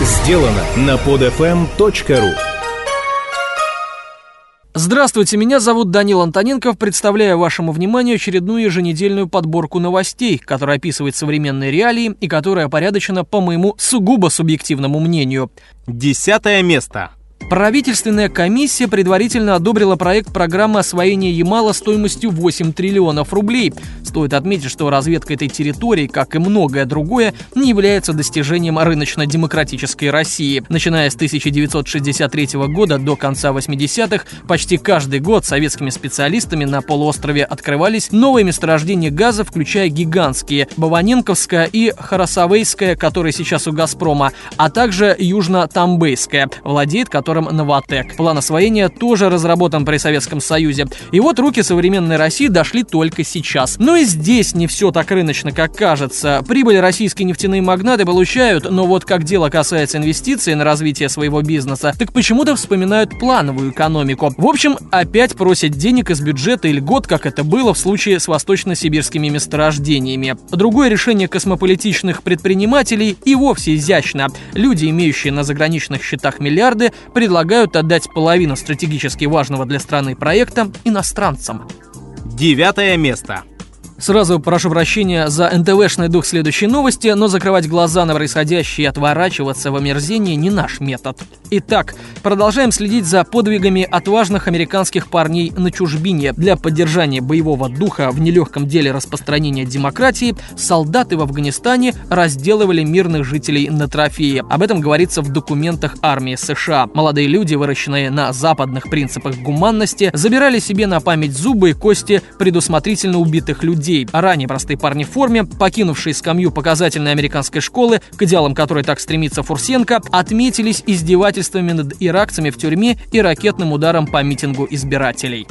сделано на podfm.ru Здравствуйте, меня зовут Данил Антоненков. Представляю вашему вниманию очередную еженедельную подборку новостей, которая описывает современные реалии и которая опорядочена по моему сугубо субъективному мнению. Десятое место. Правительственная комиссия предварительно одобрила проект программы освоения Ямала стоимостью 8 триллионов рублей. Стоит отметить, что разведка этой территории, как и многое другое, не является достижением рыночно-демократической России. Начиная с 1963 года до конца 80-х, почти каждый год советскими специалистами на полуострове открывались новые месторождения газа, включая гигантские Баваненковское и Харасавейское, которые сейчас у «Газпрома», а также Южно-Тамбейское, владеет которым партнером «Новотек». План освоения тоже разработан при Советском Союзе. И вот руки современной России дошли только сейчас. Но и здесь не все так рыночно, как кажется. Прибыль российские нефтяные магнаты получают, но вот как дело касается инвестиций на развитие своего бизнеса, так почему-то вспоминают плановую экономику. В общем, опять просят денег из бюджета или год, как это было в случае с восточно-сибирскими месторождениями. Другое решение космополитичных предпринимателей и вовсе изящно. Люди, имеющие на заграничных счетах миллиарды, предлагают отдать половину стратегически важного для страны проекта иностранцам. Девятое место. Сразу прошу прощения за НТВшный дух следующей новости, но закрывать глаза на происходящее и отворачиваться в омерзение не наш метод. Итак, продолжаем следить за подвигами отважных американских парней на чужбине. Для поддержания боевого духа в нелегком деле распространения демократии солдаты в Афганистане разделывали мирных жителей на трофеи. Об этом говорится в документах армии США. Молодые люди, выращенные на западных принципах гуманности, забирали себе на память зубы и кости предусмотрительно убитых людей людей. Ранее простые парни в форме, покинувшие скамью показательной американской школы, к идеалам которой так стремится Фурсенко, отметились издевательствами над иракцами в тюрьме и ракетным ударом по митингу избирателей.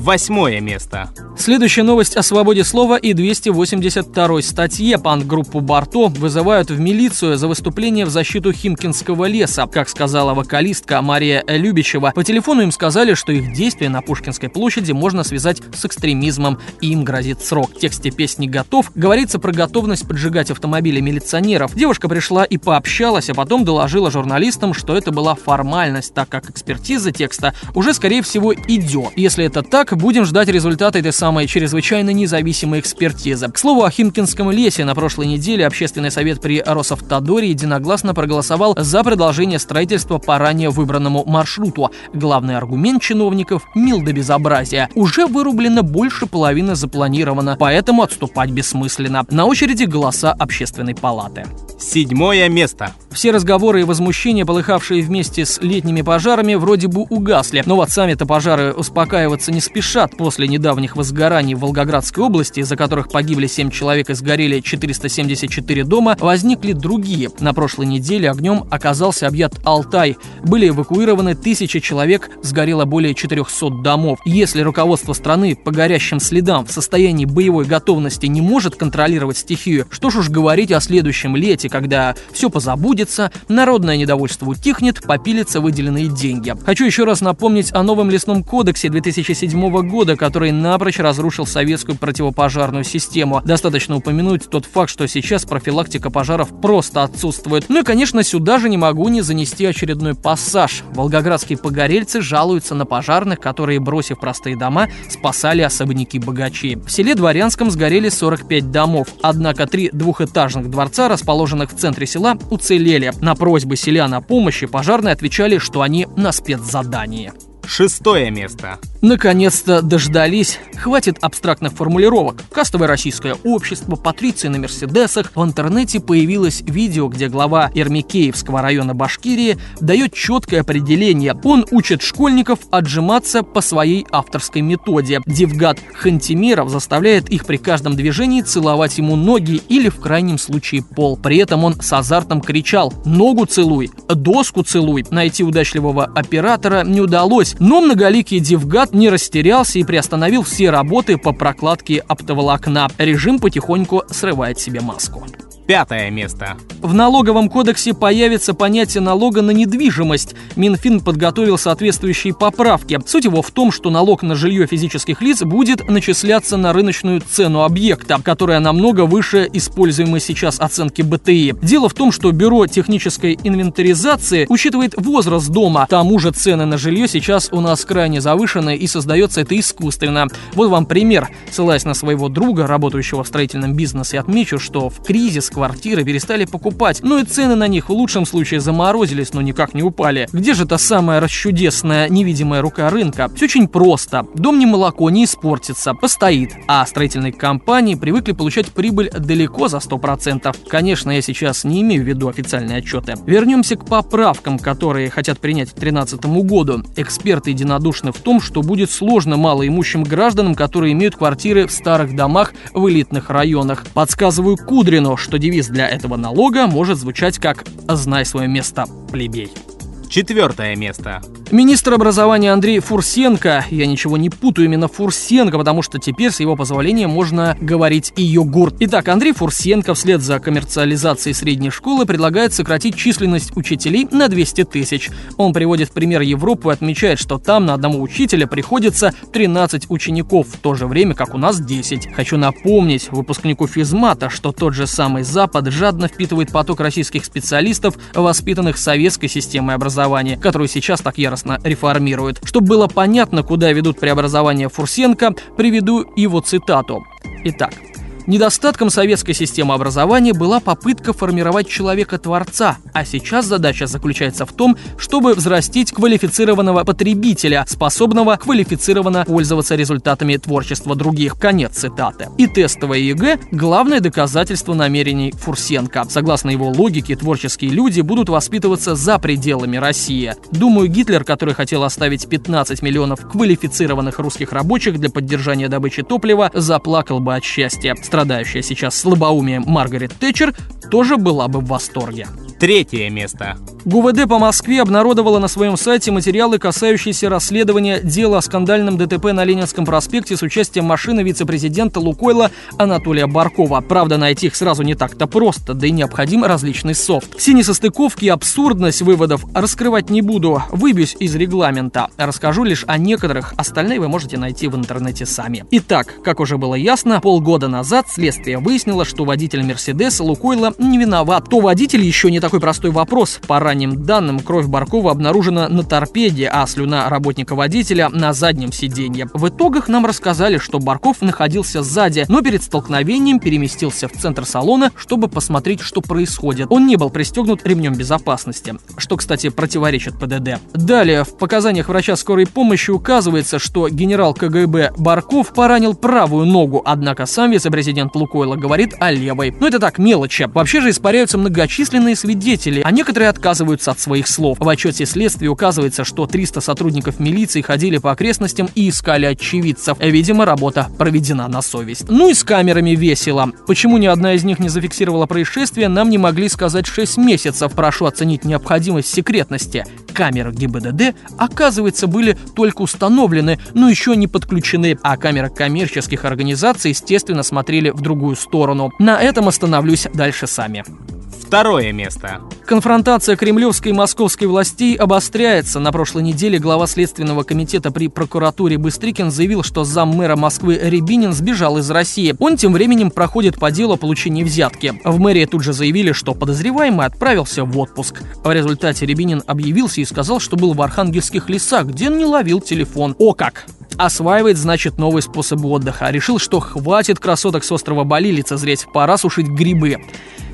Восьмое место. Следующая новость о свободе слова и 282 статье панк-группу Барто вызывают в милицию за выступление в защиту Химкинского леса. Как сказала вокалистка Мария Любичева, по телефону им сказали, что их действия на Пушкинской площади можно связать с экстремизмом и им грозит срок. В тексте песни «Готов» говорится про готовность поджигать автомобили милиционеров. Девушка пришла и пообщалась, а потом доложила журналистам, что это была формальность, так как экспертиза текста уже, скорее всего, идет. Если это так, будем ждать результата этой самой чрезвычайно независимой экспертизы. К слову, о Химкинском лесе на прошлой неделе Общественный совет при Росавтодоре единогласно проголосовал за продолжение строительства по ранее выбранному маршруту. Главный аргумент чиновников – мил до безобразия. Уже вырублено больше половины запланировано, поэтому отступать бессмысленно. На очереди голоса Общественной палаты. Седьмое место. Все разговоры и возмущения, полыхавшие вместе с летними пожарами, вроде бы угасли. Но вот сами-то пожары успокаиваться не спешат. После недавних возгораний в Волгоградской области, из-за которых погибли 7 человек и сгорели 474 дома, возникли другие. На прошлой неделе огнем оказался объят Алтай. Были эвакуированы тысячи человек, сгорело более 400 домов. Если руководство страны по горящим следам в состоянии боевой готовности не может контролировать стихию, что ж уж говорить о следующем лете, когда все позабудется, народное недовольство утихнет, попилятся выделенные деньги. Хочу еще раз напомнить о новом лесном кодексе 2007 года, который напрочь разрушил советскую противопожарную систему. Достаточно упомянуть тот факт, что сейчас профилактика пожаров просто отсутствует. Ну и, конечно, сюда же не могу не занести очередной пассаж. Волгоградские погорельцы жалуются на пожарных, которые, бросив простые дома, спасали особняки богачей. В селе Дворянском сгорели 45 домов, однако три двухэтажных дворца, расположенных расположенных в центре села, уцелели. На просьбы селян о помощи пожарные отвечали, что они на спецзадании. Шестое место. Наконец-то дождались. Хватит абстрактных формулировок. Кастовое российское общество, патриции на Мерседесах. В интернете появилось видео, где глава Ермикеевского района Башкирии дает четкое определение. Он учит школьников отжиматься по своей авторской методе. Девгат Хантимиров заставляет их при каждом движении целовать ему ноги или в крайнем случае пол. При этом он с азартом кричал «Ногу целуй! Доску целуй!» Найти удачливого оператора не удалось, но многоликий Девгат не растерялся и приостановил все работы по прокладке оптоволокна. Режим потихоньку срывает себе маску. Пятое место. В налоговом кодексе появится понятие налога на недвижимость. Минфин подготовил соответствующие поправки. Суть его в том, что налог на жилье физических лиц будет начисляться на рыночную цену объекта, которая намного выше используемой сейчас оценки БТИ. Дело в том, что Бюро технической инвентаризации учитывает возраст дома. К тому же цены на жилье сейчас у нас крайне завышены и создается это искусственно. Вот вам пример. Ссылаясь на своего друга, работающего в строительном бизнесе, отмечу, что в кризис квартиры перестали покупать, ну и цены на них в лучшем случае заморозились, но никак не упали. Где же та самая расчудесная невидимая рука рынка? Все очень просто. Дом не молоко не испортится, постоит, а строительные компании привыкли получать прибыль далеко за 100%. Конечно, я сейчас не имею в виду официальные отчеты. Вернемся к поправкам, которые хотят принять к 2013 году. Эксперты единодушны в том, что будет сложно малоимущим гражданам, которые имеют квартиры в старых домах в элитных районах. Подсказываю Кудрину, что девиз для этого налога может звучать как «Знай свое место, плебей». Четвертое место. Министр образования Андрей Фурсенко, я ничего не путаю именно Фурсенко, потому что теперь с его позволения можно говорить и йогурт. Итак, Андрей Фурсенко вслед за коммерциализацией средней школы предлагает сократить численность учителей на 200 тысяч. Он приводит пример Европу и отмечает, что там на одного учителя приходится 13 учеников, в то же время как у нас 10. Хочу напомнить выпускнику физмата, что тот же самый Запад жадно впитывает поток российских специалистов, воспитанных советской системой образования, которую сейчас так яростно реформирует. Чтобы было понятно, куда ведут преобразования Фурсенко, приведу его цитату. Итак, Недостатком советской системы образования была попытка формировать человека-творца, а сейчас задача заключается в том, чтобы взрастить квалифицированного потребителя, способного квалифицированно пользоваться результатами творчества других. Конец цитаты. И тестовое ЕГЭ – главное доказательство намерений Фурсенко. Согласно его логике, творческие люди будут воспитываться за пределами России. Думаю, Гитлер, который хотел оставить 15 миллионов квалифицированных русских рабочих для поддержания добычи топлива, заплакал бы от счастья страдающая сейчас слабоумием Маргарет Тэтчер, тоже была бы в восторге. Третье место. ГУВД по Москве обнародовала на своем сайте материалы, касающиеся расследования дела о скандальном ДТП на Ленинском проспекте с участием машины вице-президента Лукойла Анатолия Баркова. Правда, найти их сразу не так-то просто, да и необходим различный софт. Все несостыковки и абсурдность выводов раскрывать не буду, выбьюсь из регламента. Расскажу лишь о некоторых, остальные вы можете найти в интернете сами. Итак, как уже было ясно, полгода назад следствие выяснило, что водитель Мерседеса Лукойла не виноват. То водитель еще не такой простой вопрос. Пора ранним данным, кровь Баркова обнаружена на торпеде, а слюна работника-водителя на заднем сиденье. В итогах нам рассказали, что Барков находился сзади, но перед столкновением переместился в центр салона, чтобы посмотреть, что происходит. Он не был пристегнут ремнем безопасности, что, кстати, противоречит ПДД. Далее, в показаниях врача скорой помощи указывается, что генерал КГБ Барков поранил правую ногу, однако сам вице-президент Лукойла говорит о левой. Но это так, мелочи. Вообще же испаряются многочисленные свидетели, а некоторые отказываются от своих слов. В отчете следствия указывается, что 300 сотрудников милиции ходили по окрестностям и искали очевидцев. Видимо, работа проведена на совесть. Ну и с камерами весело. Почему ни одна из них не зафиксировала происшествие, нам не могли сказать 6 месяцев. Прошу оценить необходимость секретности. Камеры ГИБДД, оказывается, были только установлены, но еще не подключены, а камеры коммерческих организаций, естественно, смотрели в другую сторону. На этом остановлюсь дальше сами. Второе место. Конфронтация кремлевской и московской властей обостряется. На прошлой неделе глава Следственного комитета при прокуратуре Быстрикин заявил, что зам мэра Москвы Рябинин сбежал из России. Он тем временем проходит по делу о получении взятки. В мэрии тут же заявили, что подозреваемый отправился в отпуск. В результате Рябинин объявился и сказал, что был в архангельских лесах, где не ловил телефон. О как! Осваивает, значит, новый способ отдыха. Решил, что хватит красоток с острова Бали лицезреть, пора сушить грибы.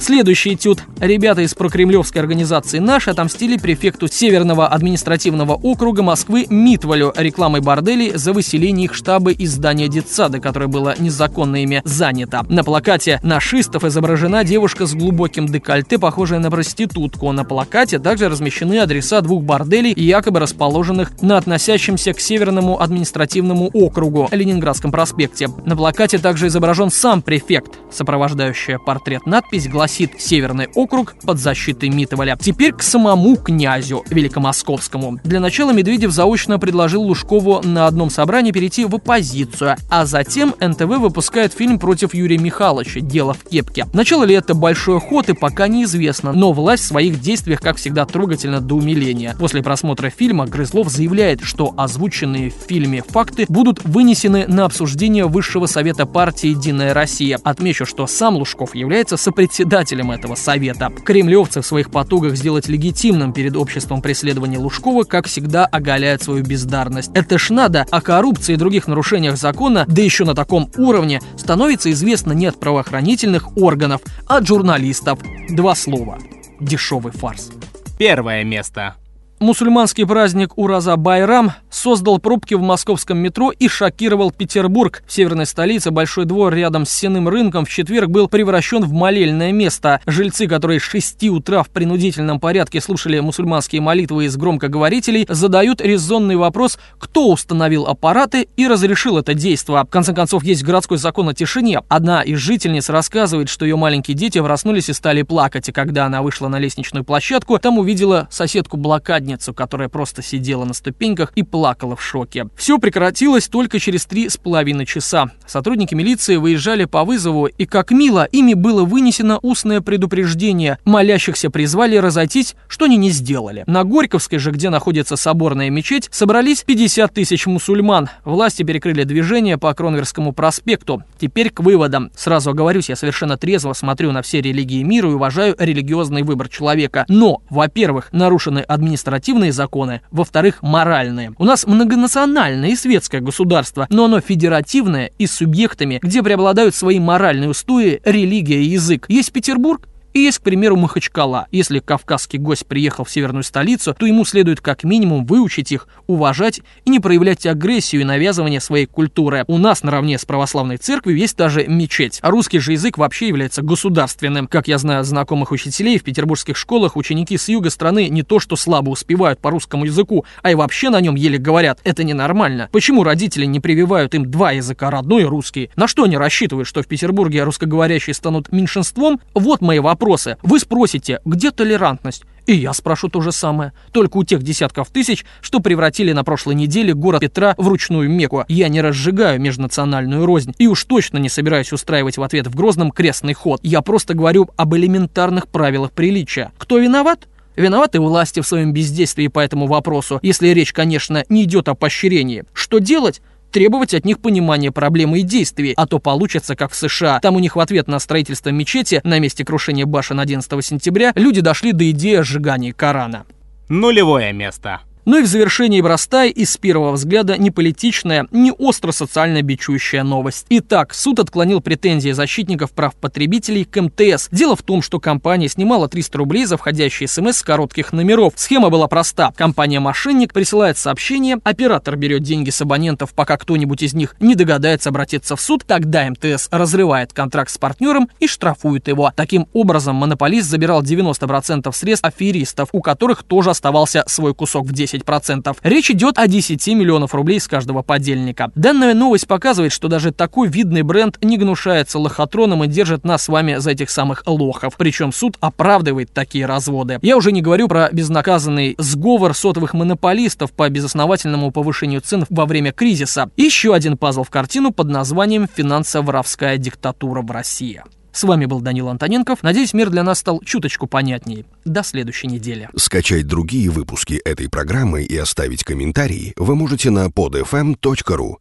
Следующий этюд. Ребята из прокремлевской организации «Наш» отомстили префекту Северного административного округа Москвы Митвалю рекламой борделей за выселение их штаба из здания детсада, которое было незаконно ими занято. На плакате нашистов изображена девушка с глубоким декольте, похожая на проститутку. На плакате также размещены адреса двух борделей, якобы расположенных на относящемся к Северному административному округу Ленинградском проспекте. На плакате также изображен сам префект. Сопровождающая портрет надпись гласит гласит Северный округ под защитой Митоваля. Теперь к самому князю Великомосковскому. Для начала Медведев заочно предложил Лужкову на одном собрании перейти в оппозицию, а затем НТВ выпускает фильм против Юрия Михайловича «Дело в кепке». Начало ли это большой ход и пока неизвестно, но власть в своих действиях, как всегда, трогательно до умиления. После просмотра фильма Грызлов заявляет, что озвученные в фильме факты будут вынесены на обсуждение Высшего совета партии «Единая Россия». Отмечу, что сам Лужков является сопредседателем этого совета. Кремлевцы в своих потугах сделать легитимным перед обществом преследования Лужкова, как всегда, оголяют свою бездарность. Это ж надо о коррупции и других нарушениях закона, да еще на таком уровне, становится известно не от правоохранительных органов, а от журналистов. Два слова. Дешевый фарс. Первое место. Мусульманский праздник Ураза Байрам создал пробки в московском метро и шокировал Петербург. В северной столице Большой двор рядом с Сенным рынком в четверг был превращен в молельное место. Жильцы, которые с 6 утра в принудительном порядке слушали мусульманские молитвы из громкоговорителей, задают резонный вопрос, кто установил аппараты и разрешил это действо. В конце концов, есть городской закон о тишине. Одна из жительниц рассказывает, что ее маленькие дети проснулись и стали плакать, и когда она вышла на лестничную площадку, там увидела соседку-блокадницу школьницу, которая просто сидела на ступеньках и плакала в шоке. Все прекратилось только через три с половиной часа. Сотрудники милиции выезжали по вызову, и как мило, ими было вынесено устное предупреждение. Молящихся призвали разойтись, что они не сделали. На Горьковской же, где находится соборная мечеть, собрались 50 тысяч мусульман. Власти перекрыли движение по Кронверскому проспекту. Теперь к выводам. Сразу оговорюсь, я совершенно трезво смотрю на все религии мира и уважаю религиозный выбор человека. Но, во-первых, нарушены административные административные законы, во-вторых, моральные. У нас многонациональное и светское государство, но оно федеративное и с субъектами, где преобладают свои моральные устои, религия и язык. Есть Петербург, и есть, к примеру, Махачкала. Если кавказский гость приехал в северную столицу, то ему следует как минимум выучить их, уважать и не проявлять агрессию и навязывание своей культуры. У нас наравне с православной церковью есть даже мечеть. А русский же язык вообще является государственным. Как я знаю знакомых учителей, в петербургских школах ученики с юга страны не то что слабо успевают по русскому языку, а и вообще на нем еле говорят. Это ненормально. Почему родители не прививают им два языка, родной и русский? На что они рассчитывают, что в Петербурге русскоговорящие станут меньшинством? Вот мои вопросы вопросы. Вы спросите, где толерантность? И я спрошу то же самое. Только у тех десятков тысяч, что превратили на прошлой неделе город Петра в ручную Мекку. Я не разжигаю межнациональную рознь. И уж точно не собираюсь устраивать в ответ в Грозном крестный ход. Я просто говорю об элементарных правилах приличия. Кто виноват? Виноваты власти в своем бездействии по этому вопросу, если речь, конечно, не идет о поощрении. Что делать? Требовать от них понимания проблемы и действий, а то получится, как в США. Там у них в ответ на строительство мечети на месте крушения башен 11 сентября люди дошли до идеи о сжигании Корана. Нулевое место. Ну и в завершении Бростай из первого взгляда не политичная, не остро социально бичующая новость. Итак, суд отклонил претензии защитников прав потребителей к МТС. Дело в том, что компания снимала 300 рублей за входящие смс с коротких номеров. Схема была проста. Компания-мошенник присылает сообщение, оператор берет деньги с абонентов, пока кто-нибудь из них не догадается обратиться в суд, тогда МТС разрывает контракт с партнером и штрафует его. Таким образом, монополист забирал 90% средств аферистов, у которых тоже оставался свой кусок в 10 10%. Речь идет о 10 миллионов рублей с каждого подельника. Данная новость показывает, что даже такой видный бренд не гнушается лохотроном и держит нас с вами за этих самых лохов. Причем суд оправдывает такие разводы. Я уже не говорю про безнаказанный сговор сотовых монополистов по безосновательному повышению цен во время кризиса. Еще один пазл в картину под названием «Финансово-воровская диктатура в России». С вами был Данил Антоненков. Надеюсь, мир для нас стал чуточку понятнее. До следующей недели. Скачать другие выпуски этой программы и оставить комментарии вы можете на podfm.ru.